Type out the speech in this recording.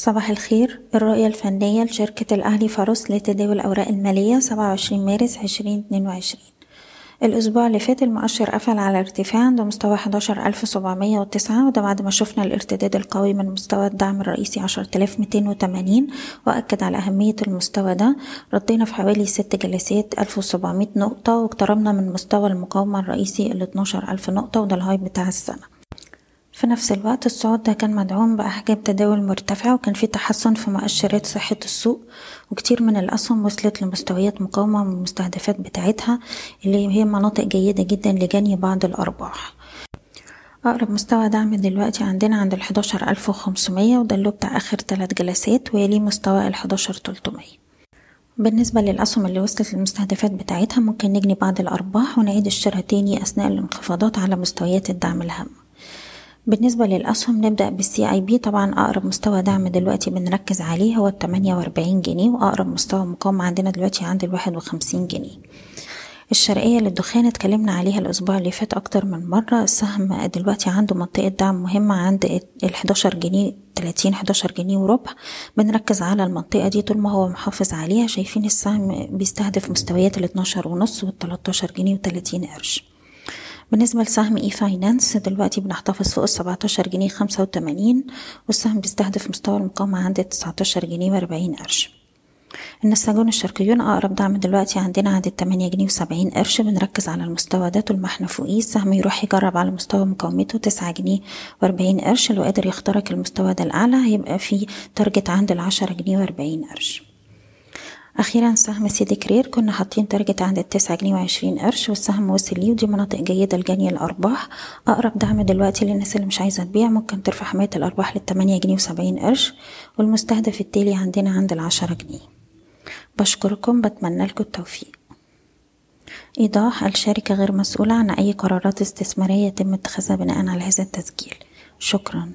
صباح الخير. الرؤية الفنية لشركة الأهلي فارس لتداول الأوراق المالية سبعة وعشرين مارس عشرين اتنين وعشرين. الأسبوع اللي فات المؤشر قفل على ارتفاع عند مستوى حداشر ألف سبعمية وتسعة وده بعد ما شفنا الارتداد القوي من مستوى الدعم الرئيسي عشرة آلاف ميتين وتمانين وأكد على أهمية المستوى ده. ردينا في حوالي ست جلسات ألف وسبعمية نقطة واقتربنا من مستوى المقاومة الرئيسي الاتناشر ألف نقطة وده الهاي بتاع السنة. في نفس الوقت الصعود ده كان مدعوم بأحجام تداول مرتفعة وكان في تحسن في مؤشرات صحة السوق وكتير من الأسهم وصلت لمستويات مقاومة من المستهدفات بتاعتها اللي هي مناطق جيدة جدا لجني بعض الأرباح. أقرب مستوى دعم دلوقتي عندنا عند ألف وخمسمية وده اللي بتاع آخر تلات جلسات ويليه مستوى الحداشر تلتمية. بالنسبة للأسهم اللي وصلت للمستهدفات بتاعتها ممكن نجني بعض الأرباح ونعيد الشراء تاني أثناء الانخفاضات على مستويات الدعم الهامة بالنسبة للأسهم نبدأ بالسي اي بي طبعا أقرب مستوى دعم دلوقتي بنركز عليه هو التمانية وأربعين جنيه وأقرب مستوى مقاومة عندنا دلوقتي عند الواحد وخمسين جنيه. الشرقية للدخان اتكلمنا عليها الأسبوع اللي فات أكتر من مرة السهم دلوقتي عنده منطقة دعم مهمة عند الحداشر جنيه تلاتين حداشر جنيه وربع. بنركز على المنطقة دي طول ما هو محافظ عليها شايفين السهم بيستهدف مستويات الاتناشر ونص والتلاتاشر جنيه وتلاتين قرش. بالنسبة لسهم e-finance دلوقتي بنحتفظ فوق السبعتاشر جنيه خمسة وتمانين والسهم بيستهدف مستوى المقاومة عند تسعتاشر جنيه وأربعين قرش. النساجون الشرقيون أقرب دعم دلوقتي عندنا عند التمانية جنيه وسبعين قرش بنركز على المستوى ده طول ما إحنا فوقيه. السهم يروح يجرب على مستوى مقاومته تسعة جنيه وأربعين قرش لو قدر يخترق المستوى ده الأعلى هيبقى في target عند العشرة جنيه وأربعين قرش. أخيرا سهم سيدي كرير كنا حاطين target عند التسعة جنيه وعشرين قرش والسهم وصل ليه ودي مناطق جيدة لجني الأرباح. أقرب دعم دلوقتي للناس اللي مش عايزة تبيع ممكن ترفع حماية الأرباح للتمانية جنيه وسبعين قرش والمستهدف التالي عندنا عند العشرة جنيه. بشكركم بتمنى لكم التوفيق. إيضاح الشركة غير مسؤولة عن أي قرارات استثمارية يتم اتخاذها بناء على هذا التسجيل. شكرا.